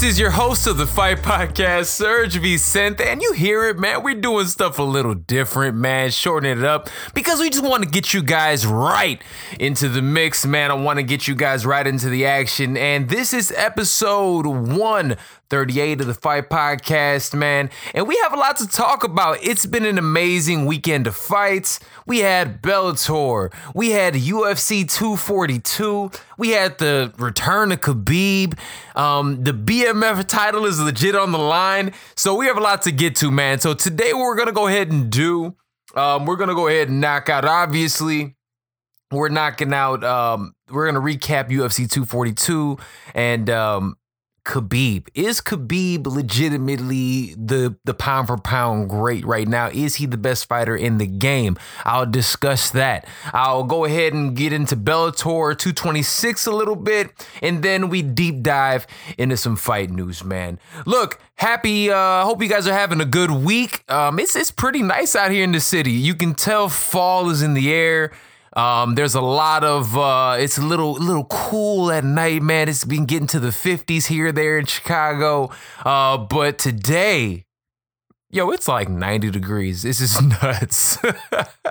This is your host of the Fight Podcast, Serge Vicente, and you hear it, man. We're doing stuff a little different, man, shortening it up because we just want to get you guys right into the mix, man. I want to get you guys right into the action, and this is episode one 38 of the Fight Podcast, man. And we have a lot to talk about. It's been an amazing weekend of fights. We had Bellator, we had UFC 242, we had the return of Khabib. Um, the Title is legit on the line. So we have a lot to get to, man. So today, what we're going to go ahead and do, um, we're going to go ahead and knock out, obviously, we're knocking out um, we're gonna recap UFC 242 and um, Khabib. Is Khabib legitimately the the pound for pound great right now? Is he the best fighter in the game? I'll discuss that. I'll go ahead and get into Bellator 226 a little bit, and then we deep dive into some fight news, man. Look, happy uh hope you guys are having a good week. Um it's it's pretty nice out here in the city. You can tell fall is in the air. Um, there's a lot of uh, it's a little little cool at night, man. It's been getting to the 50s here there in Chicago. Uh, but today, yo, it's like 90 degrees. This is nuts.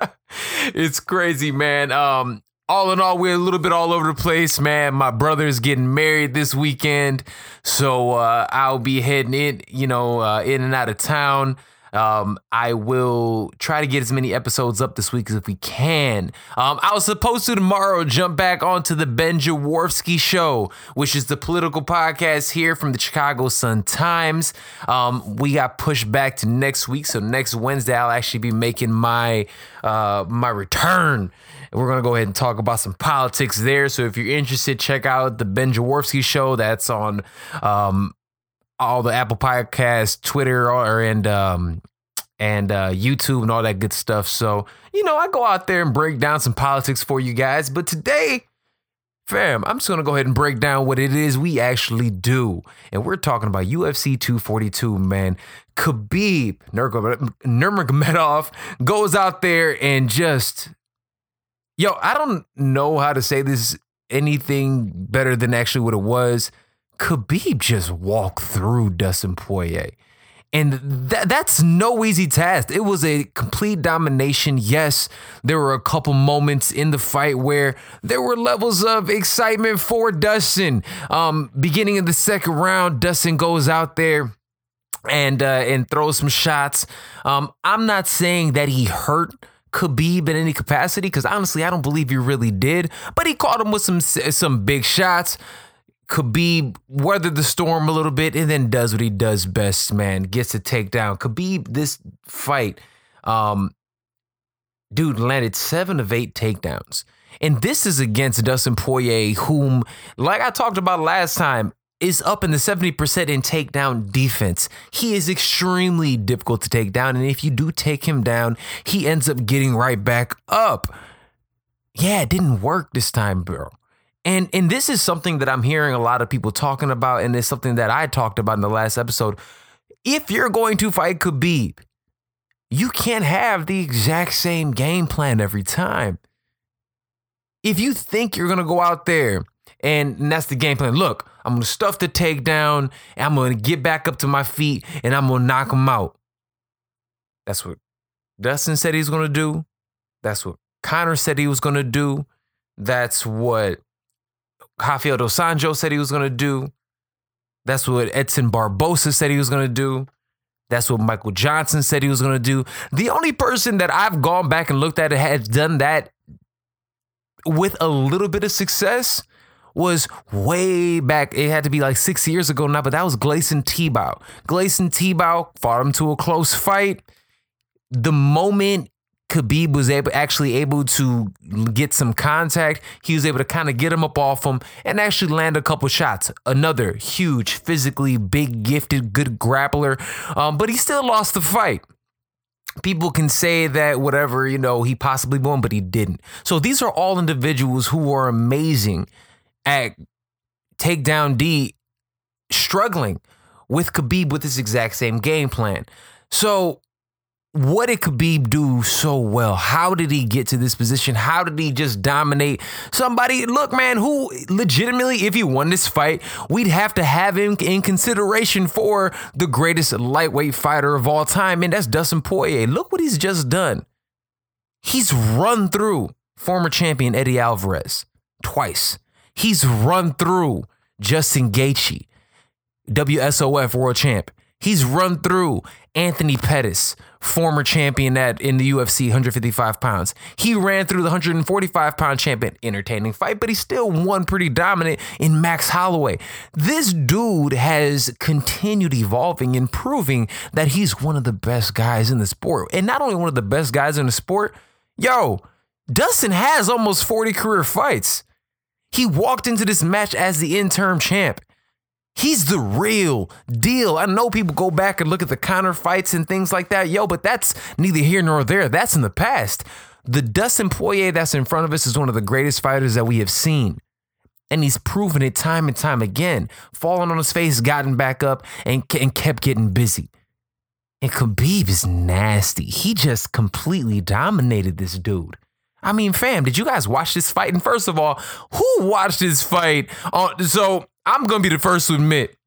it's crazy, man. Um, all in all, we're a little bit all over the place, man. My brother's getting married this weekend, so uh, I'll be heading in, you know, uh, in and out of town. Um, I will try to get as many episodes up this week as if we can. Um, I was supposed to tomorrow jump back onto the Ben Joravsky show, which is the political podcast here from the Chicago Sun Times. Um, we got pushed back to next week, so next Wednesday I'll actually be making my uh, my return. We're gonna go ahead and talk about some politics there. So if you're interested, check out the Ben Joravsky show. That's on um, all the Apple Podcast, Twitter, or and um and uh, YouTube and all that good stuff. So you know, I go out there and break down some politics for you guys. But today, fam, I'm just gonna go ahead and break down what it is we actually do, and we're talking about UFC 242, man. Khabib Nurmagomedov goes out there and just, yo, I don't know how to say this anything better than actually what it was Khabib just walked through Dustin Poirier. And that that's no easy task. It was a complete domination. Yes, there were a couple moments in the fight where there were levels of excitement for Dustin. Um, beginning of the second round, Dustin goes out there and uh, and throws some shots. Um, I'm not saying that he hurt Khabib in any capacity because honestly, I don't believe he really did. But he caught him with some some big shots. Khabib weathered the storm a little bit and then does what he does best, man. Gets a takedown. Khabib, this fight, um, dude landed seven of eight takedowns. And this is against Dustin Poirier, whom, like I talked about last time, is up in the 70% in takedown defense. He is extremely difficult to take down. And if you do take him down, he ends up getting right back up. Yeah, it didn't work this time, bro. And and this is something that I'm hearing a lot of people talking about, and it's something that I talked about in the last episode. If you're going to fight Khabib, you can't have the exact same game plan every time. If you think you're gonna go out there and, and that's the game plan, look, I'm gonna stuff the takedown, and I'm gonna get back up to my feet, and I'm gonna knock him out. That's what Dustin said he's gonna do. That's what Conor said he was gonna do. That's what Rafael Dos Anjos said he was going to do. That's what Edson Barbosa said he was going to do. That's what Michael Johnson said he was going to do. The only person that I've gone back and looked at that has done that with a little bit of success was way back. It had to be like six years ago now, but that was Gleison Tibau. Gleison Tibau fought him to a close fight. The moment Khabib was able actually able to get some contact. He was able to kind of get him up off him and actually land a couple shots. Another huge, physically big, gifted, good grappler, um, but he still lost the fight. People can say that whatever you know he possibly won, but he didn't. So these are all individuals who are amazing at takedown D, struggling with Khabib with this exact same game plan. So what did Khabib do so well? How did he get to this position? How did he just dominate somebody? Look, man, who legitimately, if he won this fight, we'd have to have him in consideration for the greatest lightweight fighter of all time, and that's Dustin Poirier. Look what he's just done. He's run through former champion Eddie Alvarez twice. He's run through Justin Gaethje, WSOF world champ. He's run through Anthony Pettis, former champion at in the UFC 155 pounds. He ran through the 145 pound champion, entertaining fight, but he still won pretty dominant in Max Holloway. This dude has continued evolving and proving that he's one of the best guys in the sport. And not only one of the best guys in the sport, yo, Dustin has almost 40 career fights. He walked into this match as the interim champ. He's the real deal. I know people go back and look at the Conor fights and things like that, yo, but that's neither here nor there. That's in the past. The Dustin Poirier that's in front of us is one of the greatest fighters that we have seen. And he's proven it time and time again. Falling on his face, gotten back up, and, and kept getting busy. And Khabib is nasty. He just completely dominated this dude. I mean, fam, did you guys watch this fight? And first of all, who watched this fight? Uh, so I'm gonna be the first to admit,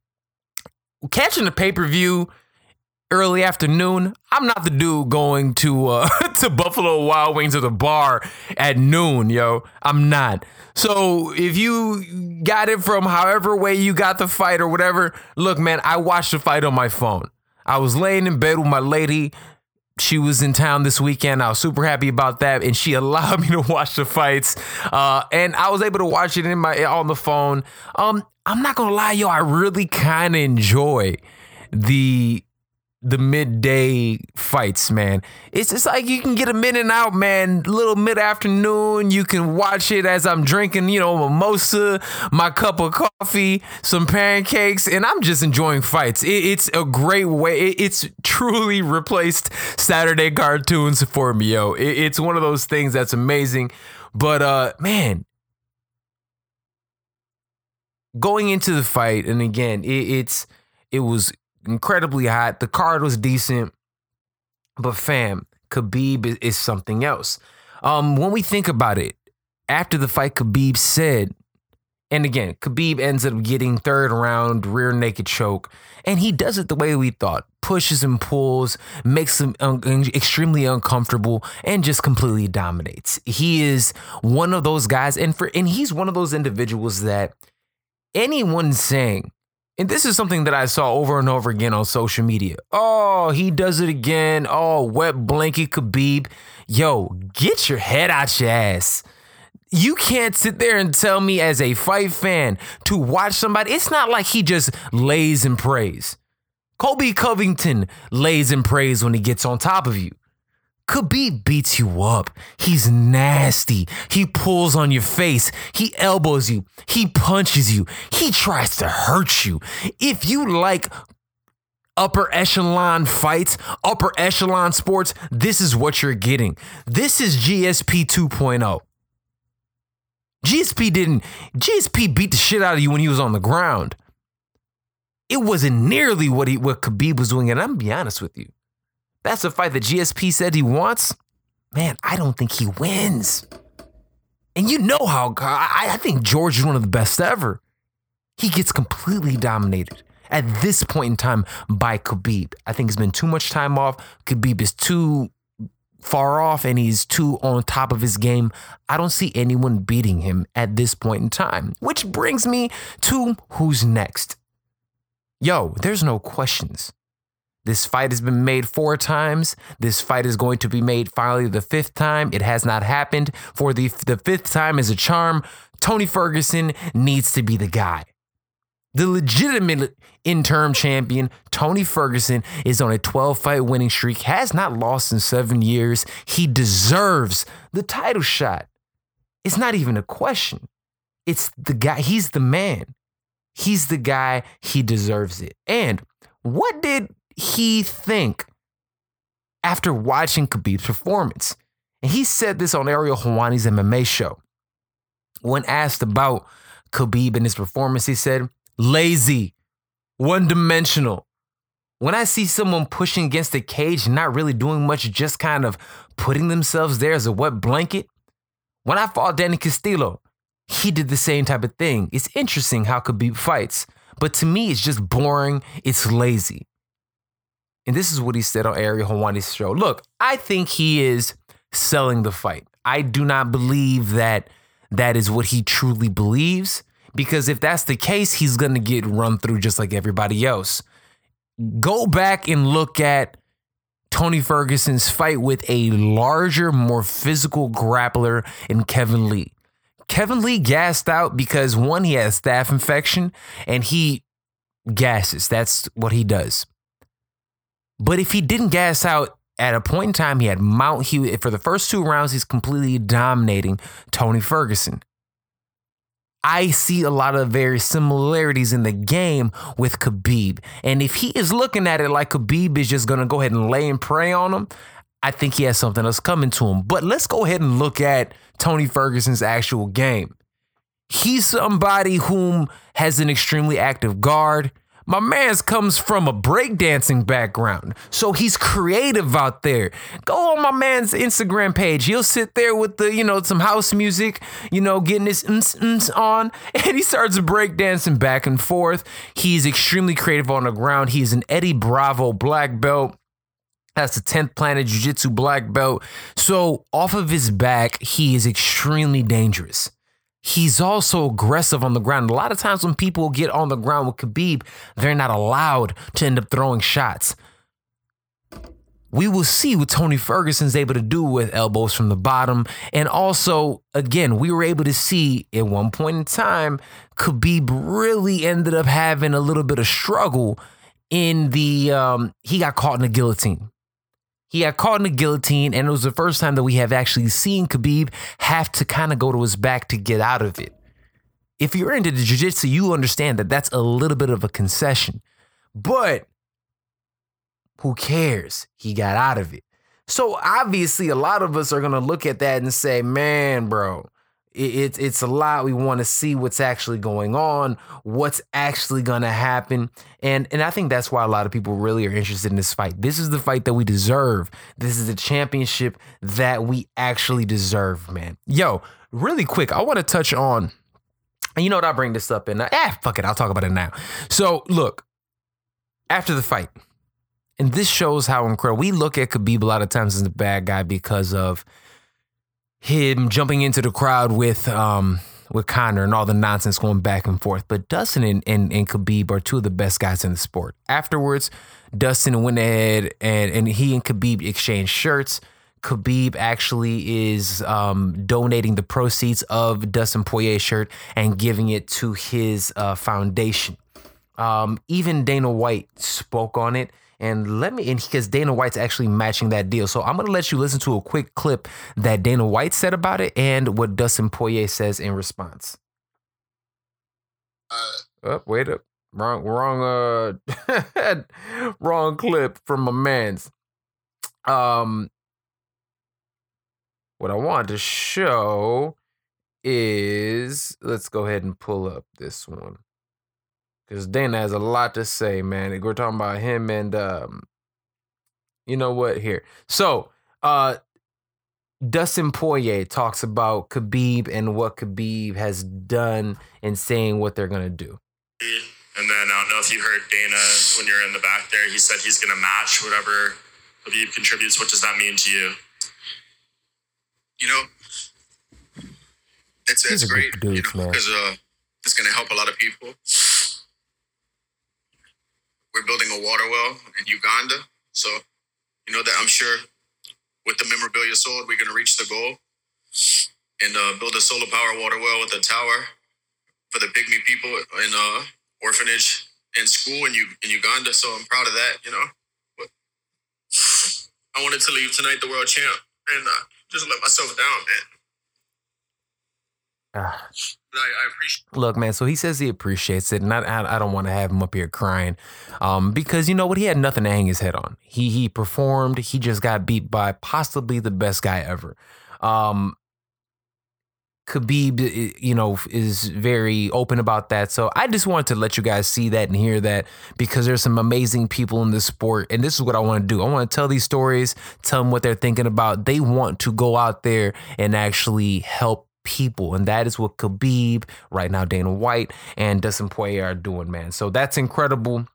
catching the pay per view early afternoon, I'm not the dude going to uh, to Buffalo Wild Wings or the bar at noon, yo. I'm not. So if you got it from however way you got the fight or whatever, look, man, I watched the fight on my phone. I was laying in bed with my lady she was in town this weekend. I was super happy about that, and she allowed me to watch the fights. Uh, and I was able to watch it in my on the phone. Um, I'm not gonna lie, yo, I really kind of enjoy the the midday fights, man. It's just like you can get a minute out, man. Little mid afternoon, you can watch it as I'm drinking, you know, mimosa, my cup of coffee, some pancakes, and I'm just enjoying fights. It, it's a great way. It, it's truly replaced Saturday cartoons for me, yo. It, it's one of those things that's amazing. But uh, man, going into the fight, and again, it's it was incredibly hot. The card was decent, but fam, Khabib is, something else. Um, when we think about it, after the fight, Khabib said, and again, Khabib ends up getting third round rear naked choke, and he does it the way we thought: pushes and pulls, makes him un- extremely uncomfortable, and just completely dominates. He is one of those guys, and for and he's one of those individuals that anyone saying and this is something that I saw over and over again on social media. Oh, he does it again. Oh, wet blanket Khabib. Yo, get your head out your ass. You can't sit there and tell me as a fight fan to watch somebody. It's not like he just lays and prays. Colby Covington lays and prays when he gets on top of you. Khabib beats you up. He's nasty. He pulls on your face. He elbows you. He punches you. He tries to hurt you. If you like upper echelon fights, upper echelon sports, this is what you're getting. This is GSP 2.0. GSP didn't, GSP beat the shit out of you when he was on the ground. It wasn't nearly what he what Khabib was doing, and I'm gonna be honest with you. That's a fight that GSP said he wants. Man, I don't think he wins. And you know how I, I think George is one of the best ever. He gets completely dominated at this point in time by Khabib. I think he has been too much time off. Khabib is too far off and he's too on top of his game. I don't see anyone beating him at this point in time. Which brings me to who's next. Yo, there's no questions. This fight has been made four times. This fight is going to be made finally the fifth time. It has not happened. For the, the fifth time is a charm. Tony Ferguson needs to be the guy. The legitimate interim champion, Tony Ferguson, is on a 12 fight winning streak, has not lost in seven years. He deserves the title shot. It's not even a question. It's the guy, he's the man. He's the guy, he deserves it. And what did he think after watching Khabib's performance? And he said this on Ariel Helwani's MMA show. When asked about Khabib and his performance, he said, lazy, one dimensional, when I see someone pushing against the cage, not really doing much, just kind of putting themselves there as a wet blanket. When I fought Danny Castillo, he did the same type of thing. It's interesting how Khabib fights, but to me, it's just boring. It's lazy. And this is what he said on Ariel Helwani's show. Look, I think he is selling the fight. I do not believe that that is what he truly believes, because if that's the case, he's going to get run through just like everybody else go back and look at Tony Ferguson's fight with a larger, more physical grappler in Kevin Lee. Kevin Lee gassed out because one, he has staph infection and he gasses. That's what he does. But if he didn't gas out at a point in time, he had mount. He for the first two rounds, he's completely dominating Tony Ferguson. I see a lot of very similarities in the game with Khabib. And if he is looking at it like Khabib is just going to go ahead and lay and pray on him, I think he has something else coming to him. But let's go ahead and look at Tony Ferguson's actual game. He's somebody whom has an extremely active guard. My man's comes from a breakdancing background, so he's creative out there. Go on my man's Instagram page. He'll sit there with the, you know, some house music, you know, getting his on, and he starts breakdancing back and forth. He's extremely creative on the ground. He's an Eddie Bravo black belt. That's the 10th planet jiu jitsu black belt. So, off of his back, he is extremely dangerous he's also aggressive on the ground. A lot of times when people get on the ground with Khabib, they're not allowed to end up throwing shots. We will see what Tony Ferguson's able to do with elbows from the bottom. And also, again, we were able to see at one point in time, Khabib really ended up having a little bit of struggle in the, um, he got caught in the guillotine. He got caught in the guillotine, and it was the first time that we have actually seen Khabib have to kind of go to his back to get out of it. If you're into the jiu-jitsu, you understand that that's a little bit of a concession. But who cares? He got out of it. So obviously, a lot of us are gonna look at that and say, "Man, bro, it's it's a lot. We want to see what's actually going on, what's actually gonna happen, and and I think that's why a lot of people really are interested in this fight. This is the fight that we deserve. This is the championship that we actually deserve, man. Yo, really quick, I want to touch on. And you know what? I'll bring this up and ah, fuck it, I'll talk about it now. So look, after the fight, and this shows how incredible we look at Khabib a lot of times as a bad guy because of him jumping into the crowd with um with Conor and all the nonsense going back and forth. But Dustin and, and, and Khabib are two of the best guys in the sport. Afterwards, Dustin went ahead and, and he and Khabib exchanged shirts. Khabib actually is um, donating the proceeds of Dustin Poirier's shirt and giving it to his uh, foundation. Um, even Dana White spoke on it and let me, and because Dana White's actually matching that deal. So I'm going to let you listen to a quick clip that Dana White said about it and what Dustin Poirier says in response. Uh, oh, wait up. Wrong, wrong, uh, wrong clip from my man's. Um, what I want to show is let's go ahead and pull up this one because Dana has a lot to say, man. We're talking about him and um, you know what? Here, so uh, Dustin Poirier talks about Khabib and what Khabib has done and saying what they're gonna do. And then I don't know if you heard Dana when you're in the back there. He said he's gonna match whatever Khabib contributes. What does that mean to you? You know, it's, it's great dude, you know, because uh, it's gonna help a lot of people. We're building a water well in Uganda. So, you know that I'm sure with the memorabilia sold, we're going to reach the goal and uh, build a solar power water well with a tower for the pygmy people in uh, orphanage and school in, U- in Uganda. So I'm proud of that, you know. But I wanted to leave tonight the world champ and uh, just let myself down, man. I, I. Look, man. So he says he appreciates it, and I, I don't want to have him up here crying, um, because you know what? He had nothing to hang his head on. He he performed. He just got beat by possibly the best guy ever. Um, Khabib, you know, is very open about that. So I just wanted to let you guys see that and hear that because there's some amazing people in this sport. And this is what I want to do. I want to tell these stories, tell them what they're thinking about. They want to go out there and actually help people. And that is what Khabib, right now Dana White, and Dustin Poirier are doing, man. So that's incredible.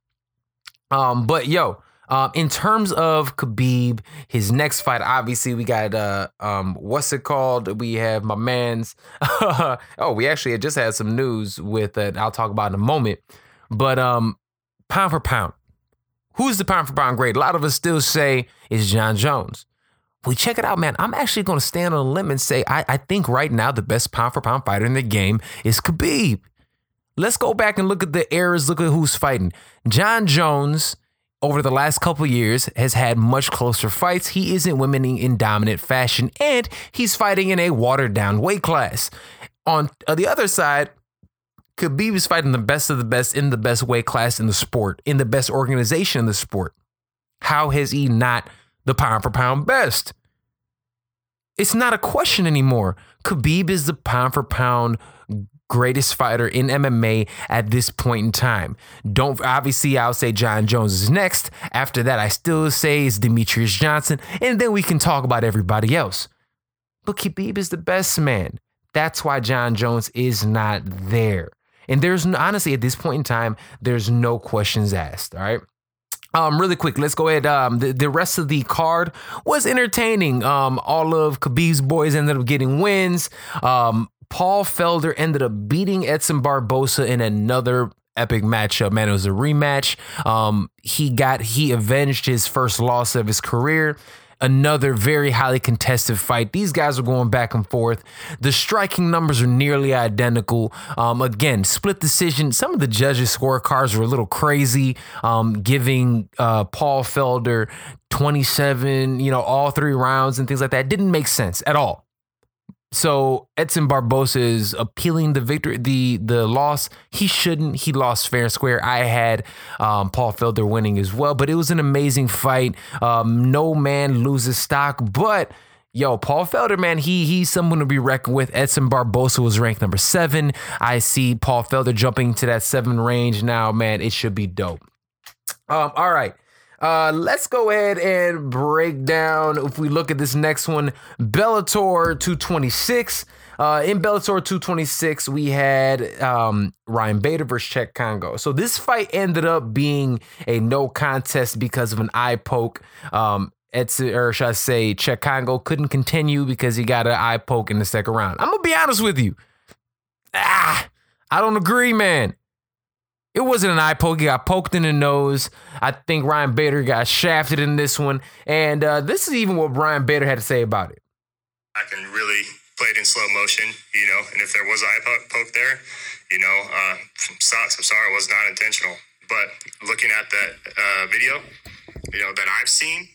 Um, but yo, um, in terms of Khabib, his next fight, obviously we got uh um what's it called? We have my man's oh, we actually had just had some news with it. I'll talk about in a moment. But um pound for pound, who's the pound for pound great? A lot of us still say it's Jon Jones. We check it out, man. I'm actually gonna stand on a limb and say I, I think right now the best pound for pound fighter in the game is Khabib. Let's go back and look at the eras. Look at who's fighting. Jon Jones, over the last couple years, has had much closer fights. He isn't winning in dominant fashion, and he's fighting in a watered down weight class. On the other side, Khabib is fighting the best of the best in the best weight class in the sport, in the best organization in the sport. How has he not the pound for pound best? It's not a question anymore. Khabib is the pound for pound greatest fighter in MMA at this point in time. Don't obviously I'll say Jon Jones is next. After that, I still say it's Demetrious Johnson, and then we can talk about everybody else. But Khabib is the best man. That's why Jon Jones is not there. And there's honestly at this point in time, there's no questions asked. All right. Um, really quick, let's go ahead. Um, the, the rest of the card was entertaining. Um, all of Khabib's boys ended up getting wins. Um, Paul Felder ended up beating Edson Barbosa in another epic matchup. Man, it was a rematch. Um, he got he avenged his first loss of his career. Another very highly contested fight. These guys are going back and forth. The striking numbers are nearly identical. Um, again, split decision. Some of the judges' scorecards were a little crazy, um, giving uh, Paul Felder 27, you know, all three rounds and things like that. Didn't make sense at all. So Edson Barbosa is appealing the victory, the the loss. He shouldn't. He lost fair and square. I had um, Paul Felder winning as well, but it was an amazing fight. Um, no man loses stock, but. Yo, Paul Felder, man, he he's someone to be reckoned with. Edson Barbosa was ranked number seven. I see Paul Felder jumping to that seven range now, man. It should be dope. Um, all right. Uh, let's go ahead and break down. If we look at this next one, Bellator 226. Uh, in Bellator 226, we had um, Ryan Bader versus Cheick Kongo. So this fight ended up being a no contest because of an eye poke. Um, or should I say, Cheick Kongo couldn't continue because he got an eye poke in the second round. I'm gonna be honest with you. Ah, I don't agree, man. It wasn't an eye poke. He got poked in the nose. I think Ryan Bader got shafted in this one. And uh, this is even what Ryan Bader had to say about it. I can really play it in slow motion, you know, and if there was an eye po- poke there, you know, uh, sucks. I'm sorry, it was not intentional. But looking at that uh, video, you know, that I've seen,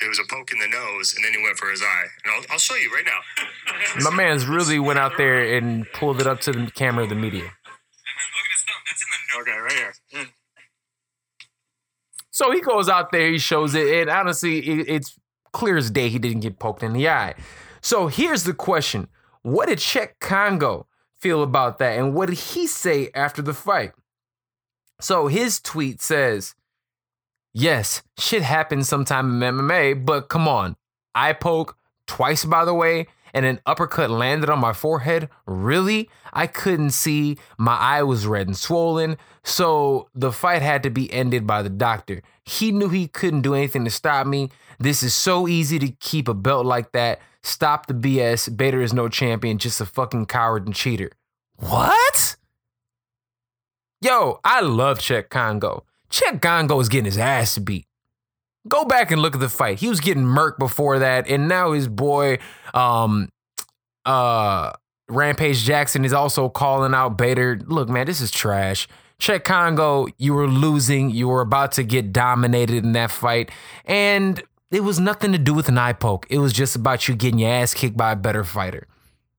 it was a poke in the nose, and then he went for his eye. And I'll, I'll show you right now. My man's really went out there and pulled it up to the camera of the media. Okay, right here. Mm. So he goes out there, he shows it, and honestly, it, it's clear as day he didn't get poked in the eye. So here's the question What did Cheick Kongo feel about that? And what did he say after the fight? So his tweet says, Yes, shit happens sometime in MMA, but come on. Eye poke twice, by the way, and an uppercut landed on my forehead. Really? I couldn't see. My eye was red and swollen. So the fight had to be ended by the doctor. He knew he couldn't do anything to stop me. This is so easy to keep a belt like that. Stop the BS. Bader is no champion, just a fucking coward and cheater. What? Yo, I love Cheick Kongo. Cheick Kongo is getting his ass beat. Go back and look at the fight. He was getting murked before that, and now his boy, um, uh, Rampage Jackson is also calling out Bader. Look, man, this is trash. Cheick Kongo, you were losing. You were about to get dominated in that fight, and it was nothing to do with an eye poke. It was just about you getting your ass kicked by a better fighter.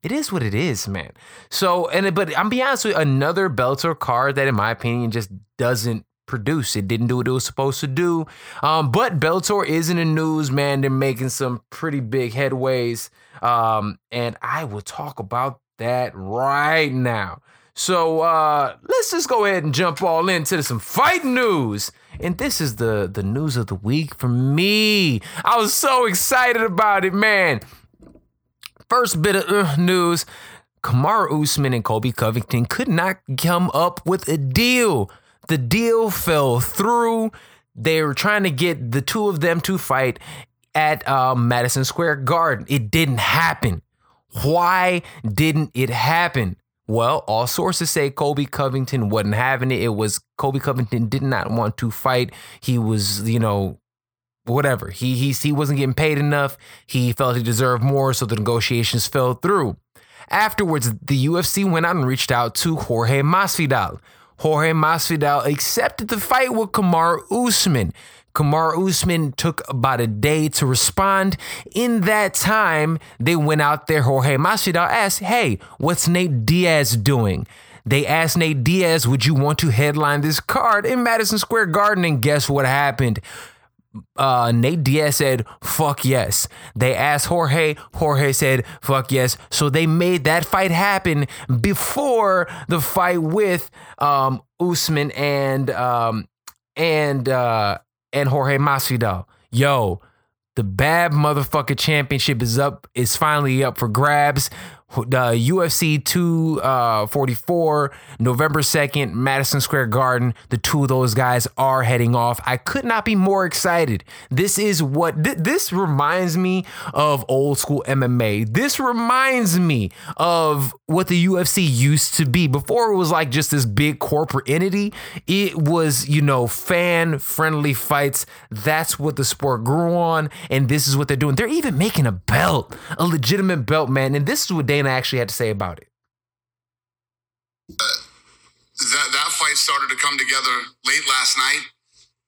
It is what it is, man. So, and but I'm be honest with you, another Bellator card that, in my opinion, just doesn't produce. It didn't do what it was supposed to do. Um, but Bellator is in the news, man. They're making some pretty big headways. Um, and I will talk about that right now. So uh, let's just go ahead and jump all into some fight news. And this is the the news of the week for me. I was so excited about it, man. First bit of uh, news: Kamaru Usman and Colby Covington could not come up with a deal. The deal fell through. They were trying to get the two of them to fight at uh, Madison Square Garden. It didn't happen. Why didn't it happen? Well, all sources say Colby Covington wasn't having it. It was Colby Covington did not want to fight. He was, you know, whatever. He he he wasn't getting paid enough. He felt he deserved more, so the negotiations fell through. Afterwards, the UFC went out and reached out to Jorge Masvidal. Jorge Masvidal accepted the fight with Kamaru Usman. Kamaru Usman took about a day to respond. In that time, they went out there. Jorge Masvidal asked, "Hey, what's Nate Diaz doing?" They asked Nate Diaz, "Would you want to headline this card in Madison Square Garden?" And guess what happened? Uh, Nate Diaz said, fuck yes. They asked Jorge. Jorge said, fuck yes. So they made that fight happen before the fight with um, Usman and um, and uh, and Jorge Masvidal. Yo, the bad motherfucker championship is up. Is finally up for grabs the UFC 244, uh, November 2nd, Madison Square Garden. The two of those guys are heading off. I could not be more excited. This is what th- this reminds me of old school MMA. This reminds me of what the UFC used to be. Before it was like just this big corporate entity, it was, you know, fan friendly fights. That's what the sport grew on. And this is what they're doing. They're even making a belt, a legitimate belt, man. And this is what Dana Dana actually had to say about it. Uh, that that fight started to come together late last night,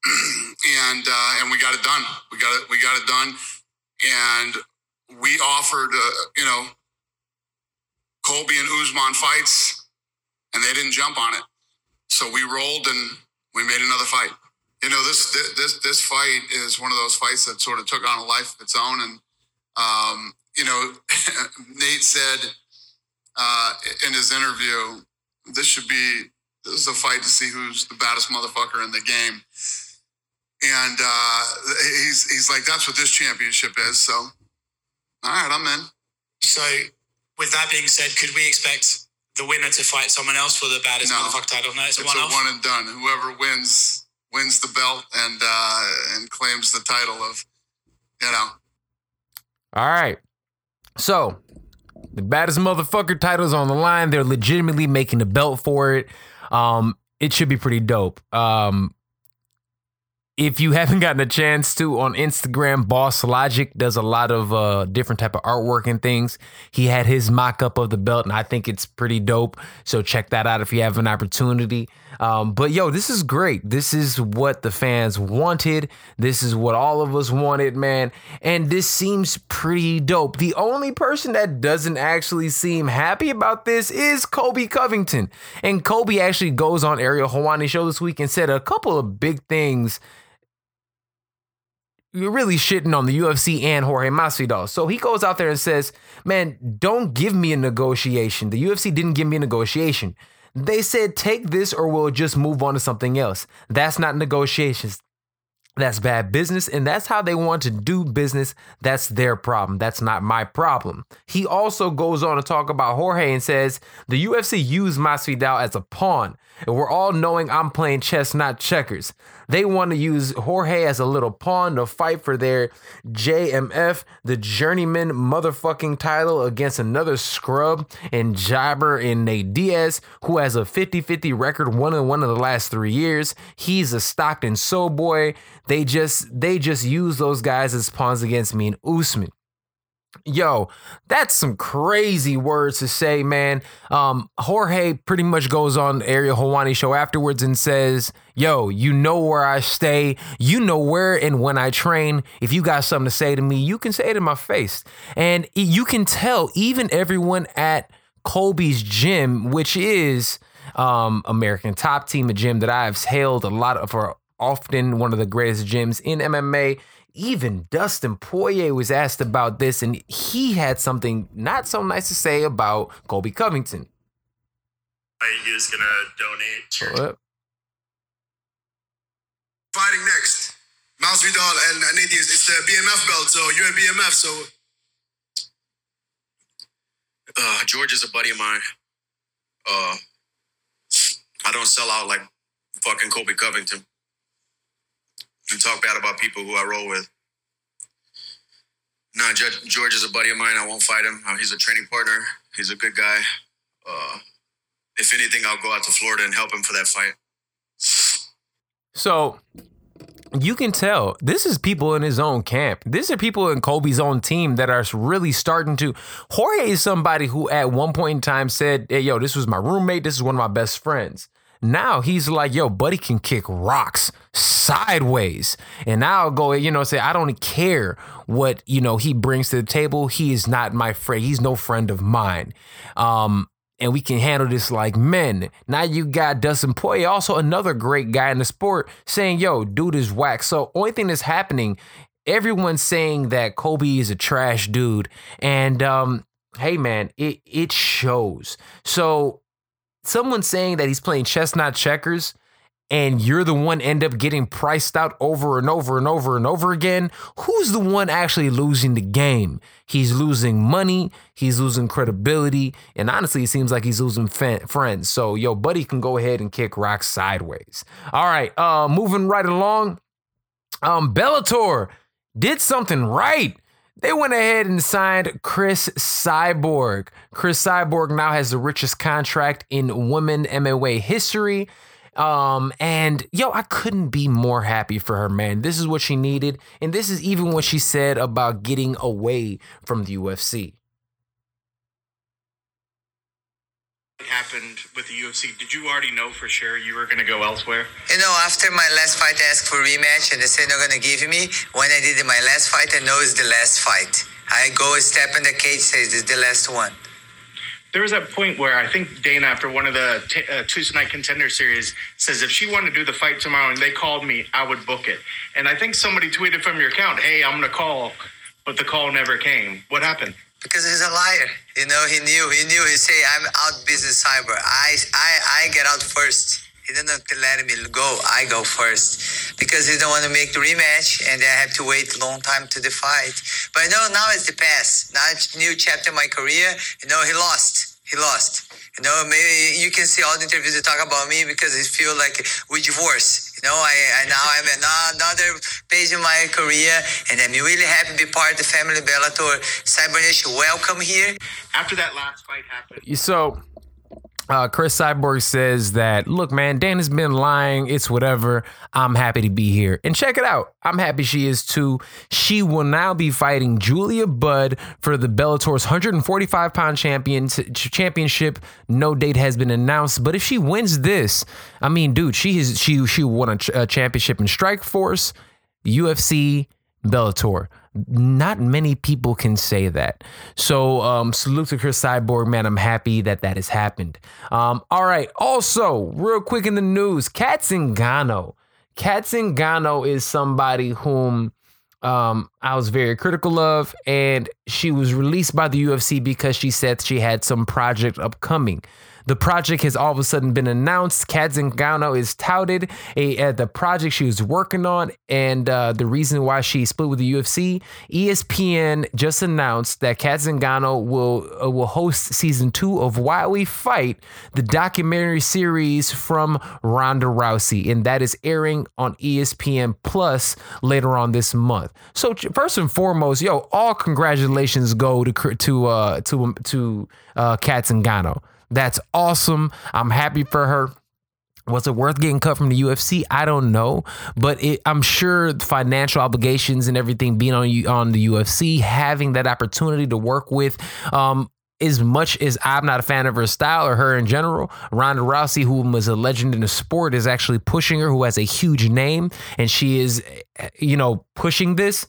and uh, and we got it done. We got it. We got it done, and we offered, uh, you know, Colby and Usman fights, and they didn't jump on it. So we rolled and we made another fight. You know, this this this fight is one of those fights that sort of took on a life of its own, and um, you know, Nate said uh, in his interview, this should be this is a fight to see who's the baddest motherfucker in the game. And uh, he's he's like, that's what this championship is. So, all right, I'm in. So, with that being said, could we expect the winner to fight someone else for the baddest no, motherfucker title? No, it's, it's a, one, a one and done. Whoever wins wins the belt and uh, and claims the title of, you know. All right. So, the baddest motherfucker title is on the line. They're legitimately making a belt for it. Um, it should be pretty dope. Um, if you haven't gotten a chance to on Instagram, Boss Logic does a lot of uh, different type of artwork and things. He had his mock up of the belt, and I think it's pretty dope. So check that out if you have an opportunity. Um, but yo, this is great. This is what the fans wanted. This is what all of us wanted, man. And this seems pretty dope. The only person that doesn't actually seem happy about this is Colby Covington. And Colby actually goes on Ariel Helwani show this week and said a couple of big things you're really shitting on the UFC and Jorge Masvidal. So he goes out there and says, "Man, don't give me a negotiation. The UFC didn't give me a negotiation. They said take this or we'll just move on to something else. That's not negotiations. That's bad business, and that's how they want to do business. That's their problem. That's not my problem. He also goes on to talk about Jorge and says the UFC used Masvidal as a pawn, and we're all knowing I'm playing chess, not checkers. They want to use Jorge as a little pawn to fight for their JMF, the journeyman motherfucking title against another scrub and jobber in Nate Diaz, who has a 50 50 record, one in one of the last three years. He's a Stockton soul boy. They just they just use those guys as pawns against me and Usman. Yo, that's some crazy words to say, man. Um, Jorge pretty much goes on Ariel Helwani show afterwards and says, Yo, you know where I stay. You know where and when I train. If you got something to say to me, you can say it in my face. And you can tell even everyone at Colby's gym, which is um, American Top Team, a gym that I've hailed a lot of for often one of the greatest gyms in MMA even Dustin Poirier was asked about this, and he had something not so nice to say about Colby Covington. He was gonna donate. What? Fighting next, Masvidal and Nate Diaz. It's the BMF belt, so you're a BMF. So Uh, George is a buddy of mine. Uh, I don't sell out like fucking Colby Covington and talk bad about people who I roll with. Nah, Judge, George is a buddy of mine. I won't fight him. Uh, he's a training partner. He's a good guy. Uh, if anything, I'll go out to Florida and help him for that fight. So you can tell this is people in his own camp. These are people in Colby's own team that are really starting to. Jorge is somebody who at one point in time said, Hey, yo, this was my roommate. This is one of my best friends. Now he's like, yo, buddy can kick rocks sideways. And I'll go, you know, say, I don't care what, you know, he brings to the table. He is not my friend. He's no friend of mine. Um, and we can handle this like men. Now you got Dustin Poirier, also another great guy in the sport, saying, yo, dude is whack. So only thing that's happening, everyone's saying that Colby is a trash dude. And um, hey man, it it shows. So someone saying that he's playing chess not checkers and you're the one end up getting priced out over and over and over and over again, who's the one actually losing the game? He's losing money, he's losing credibility, and honestly, it seems like he's losing fa- friends. So, yo, buddy can go ahead and kick rock sideways. All right, uh, moving right along. Um, Bellator did something right. They went ahead and signed Cris Cyborg. Cris Cyborg now has the richest contract in women MMA history. Um, and yo, I couldn't be more happy for her, man. This is what she needed. And this is even what she said about getting away from the UFC. Happened with the UFC, did you already know for sure you were going to go elsewhere? You know, after my last fight, I asked for rematch, and they said they're gonna give me. When I did my last fight, I know it's the last fight. I go a step in the cage, says this is the last one. There was that point where I think Dana, after one of the t- uh, Tuesday Night Contender Series, says if she wanted to do the fight tomorrow and they called me, I would book it. And I think somebody tweeted from your account, "Hey, I'm gonna call," but the call never came. What happened? Because he's a liar. You know, he knew. He knew. He say, "I'm out business cyber. I, I, I get out first. He didn't let me go. I go first because he don't want to make the rematch, and I have to wait a long time to the fight. But I know now it's the past. Now it's new chapter in my career. You know, he lost. He lost. You know, maybe you can see all the interviews they talk about me because it feel like we divorce. You know, I, I now I'm another page in my career, and I'm really happy to be part of the family Bellator. Cyber Nation, welcome here. After that last fight happened, So, uh, Cris Cyborg says that, look, man, Dan has been lying. It's whatever. I'm happy to be here. And check it out. I'm happy she is too. She will now be fighting Julia Budd for the Bellator's 145 pound champion, championship. No date has been announced. But if she wins this, I mean, dude, she is she she won a, ch- a championship in Strike Force, UFC, Bellator. Not many people can say that. So, um, salute to Cris Cyborg, man. I'm happy that that has happened. Um, all right. Also, real quick in the news, Cat Zingano. Cat Zingano is somebody whom um, I was very critical of, and she was released by the UFC because she said she had some project upcoming. The project has all of a sudden been announced. Cat Zingano is touted at the project she was working on, and uh, the reason why she split with the UFC. ESPN just announced that Cat Zingano will uh, will host season two of Why We Fight, the documentary series from Ronda Rousey, and that is airing on ESPN Plus later on this month. So first and foremost, yo, all congratulations go to to uh, to to uh, Cat Zingano. That's awesome. I'm happy for her. Was it worth getting cut from the UFC? I don't know, but it, I'm sure financial obligations and everything being on you on the UFC, having that opportunity to work with. Um, as much as I'm not a fan of her style or her in general, Ronda Rousey, who was a legend in the sport, is actually pushing her, who has a huge name, and she is, you know, pushing this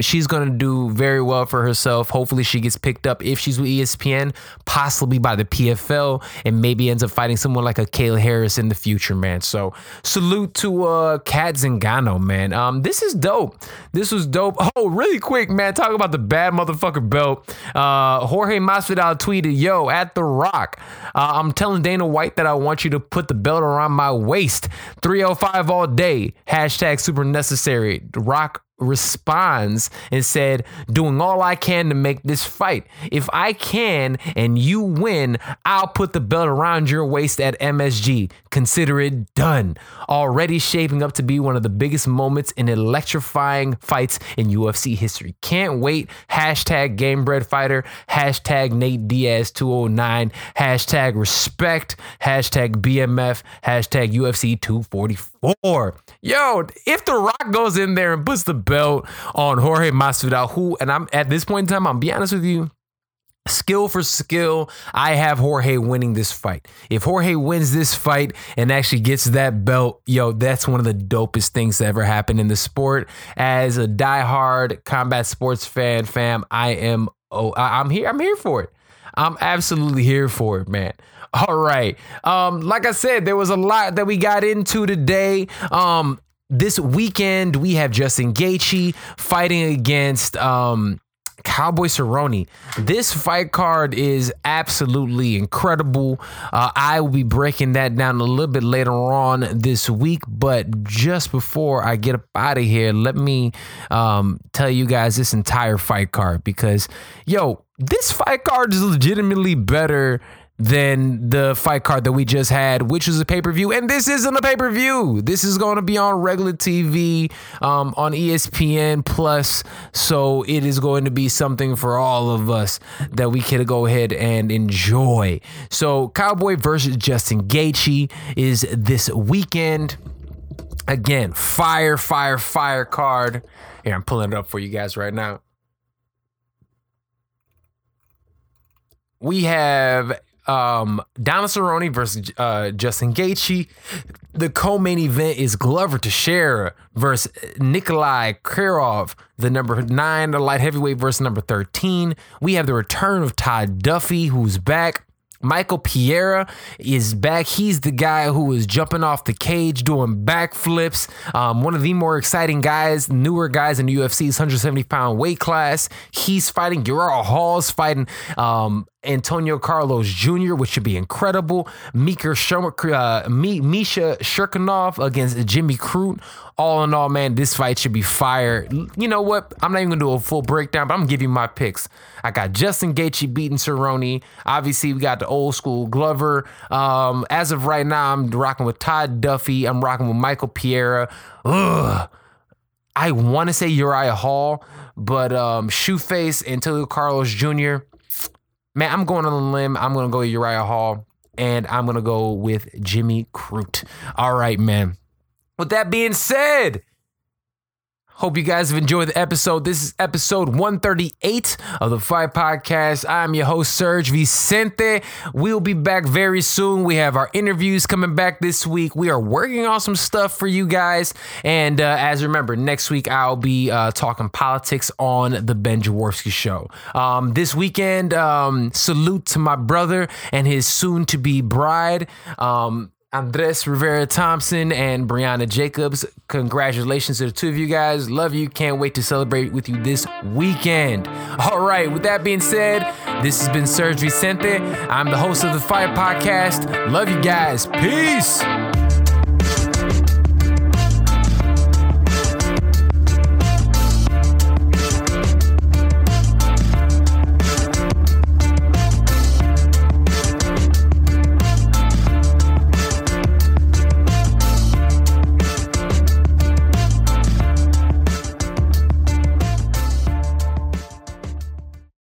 She's going to do very well for herself. Hopefully, she gets picked up if she's with ESPN, possibly by the PFL, and maybe ends up fighting someone like a Kayla Harris in the future, man. So, salute to uh, Cat Zingano, man. Um, this is dope. This was dope. Oh, really quick, man. Talk about the bad motherfucker belt. Uh, Jorge Masvidal tweeted, "Yo, at the Rock, uh, I'm telling Dana White that I want you to put the belt around my waist. 305 all day. Hashtag super necessary. The Rock responds and said, Doing all I can to make this fight. If I can and you win, I'll put the belt around your waist at MSG. Consider it done. Already shaping up to be one of the biggest moments in electrifying fights in UFC history. Can't wait. Hashtag Gamebred Fighter. Hashtag Nate Diaz 209. Hashtag respect. Hashtag BMF. Hashtag UFC 244. Yo, if The Rock goes in there and puts the belt on Jorge Masvidal, who, and I'm at this point in time, I'm be honest with you, skill for skill, I have Jorge winning this fight. If Jorge wins this fight and actually gets that belt, yo, that's one of the dopest things that ever happened in the sport. As a diehard combat sports fan, fam, I am oh, I'm here. I'm here for it. I'm absolutely here for it, man. All right. Um, like I said, there was a lot that we got into today. Um, this weekend we have Justin Gaethje fighting against um Cowboy Cerrone. This fight card is absolutely incredible. Uh, I will be breaking that down a little bit later on this week, but just before I get up out of here, let me um, tell you guys this entire fight card because, yo, this fight card is legitimately better than the fight card that we just had, which was a pay per view. And this isn't a pay per view. This is going to be on regular TV um, on ESPN Plus. So it is going to be something for all of us that we can go ahead and enjoy. So Cowboy versus Justin Gaethje is this weekend. Again, fire, fire, fire card. Here, I'm pulling it up for you guys right now. We have um, Donald Cerrone versus uh, Justin Gaethje. The co-main event is Glover Teixeira versus Nikolai Kirov, the number nine, the light heavyweight versus number 13. We have the return of Todd Duffy, who's back. Michael Pereira is back. He's the guy who was jumping off the cage doing backflips. Um, one of the more exciting guys, newer guys in the UFC's 170 pound weight class. He's fighting Uriah Hall's fighting um, Antonio Carlos Jr., which should be incredible. Mika uh, Misha Cirkunov against Jimmy Crute. All in all, man, this fight should be fire. You know what? I'm not even gonna do a full breakdown, but I'm gonna give you my picks. I got Justin Gaethje beating Cerrone. Obviously, we got the old school Glover. Um, as of right now, I'm rocking with Todd Duffy. I'm rocking with Michael Pereira. Ugh. I want to say Uriah Hall, but um, Shoeface Antonio Carlos Jr. Man, I'm going on a limb. I'm going to go Uriah Hall, and I'm going to go with Jimmy Crute. All right, man. With that being said, Hope you guys have enjoyed the episode. This is episode 138 of the Fight Podcast. I'm your host, Serge Vicente. We'll be back very soon. We have our interviews coming back this week. We are working on some stuff for you guys. And uh, as remember, next week I'll be uh, talking politics on the Ben Joravsky show. Um, this weekend, um, salute to my brother and his soon to be bride. Um, Andres Rivera Thompson and Brianna Jacobs. Congratulations to the two of you guys. Love you. Can't wait to celebrate with you this weekend. All right, with that being said, this has been Serge Vicente. I'm the host of the Fire Podcast. Love you guys. Peace.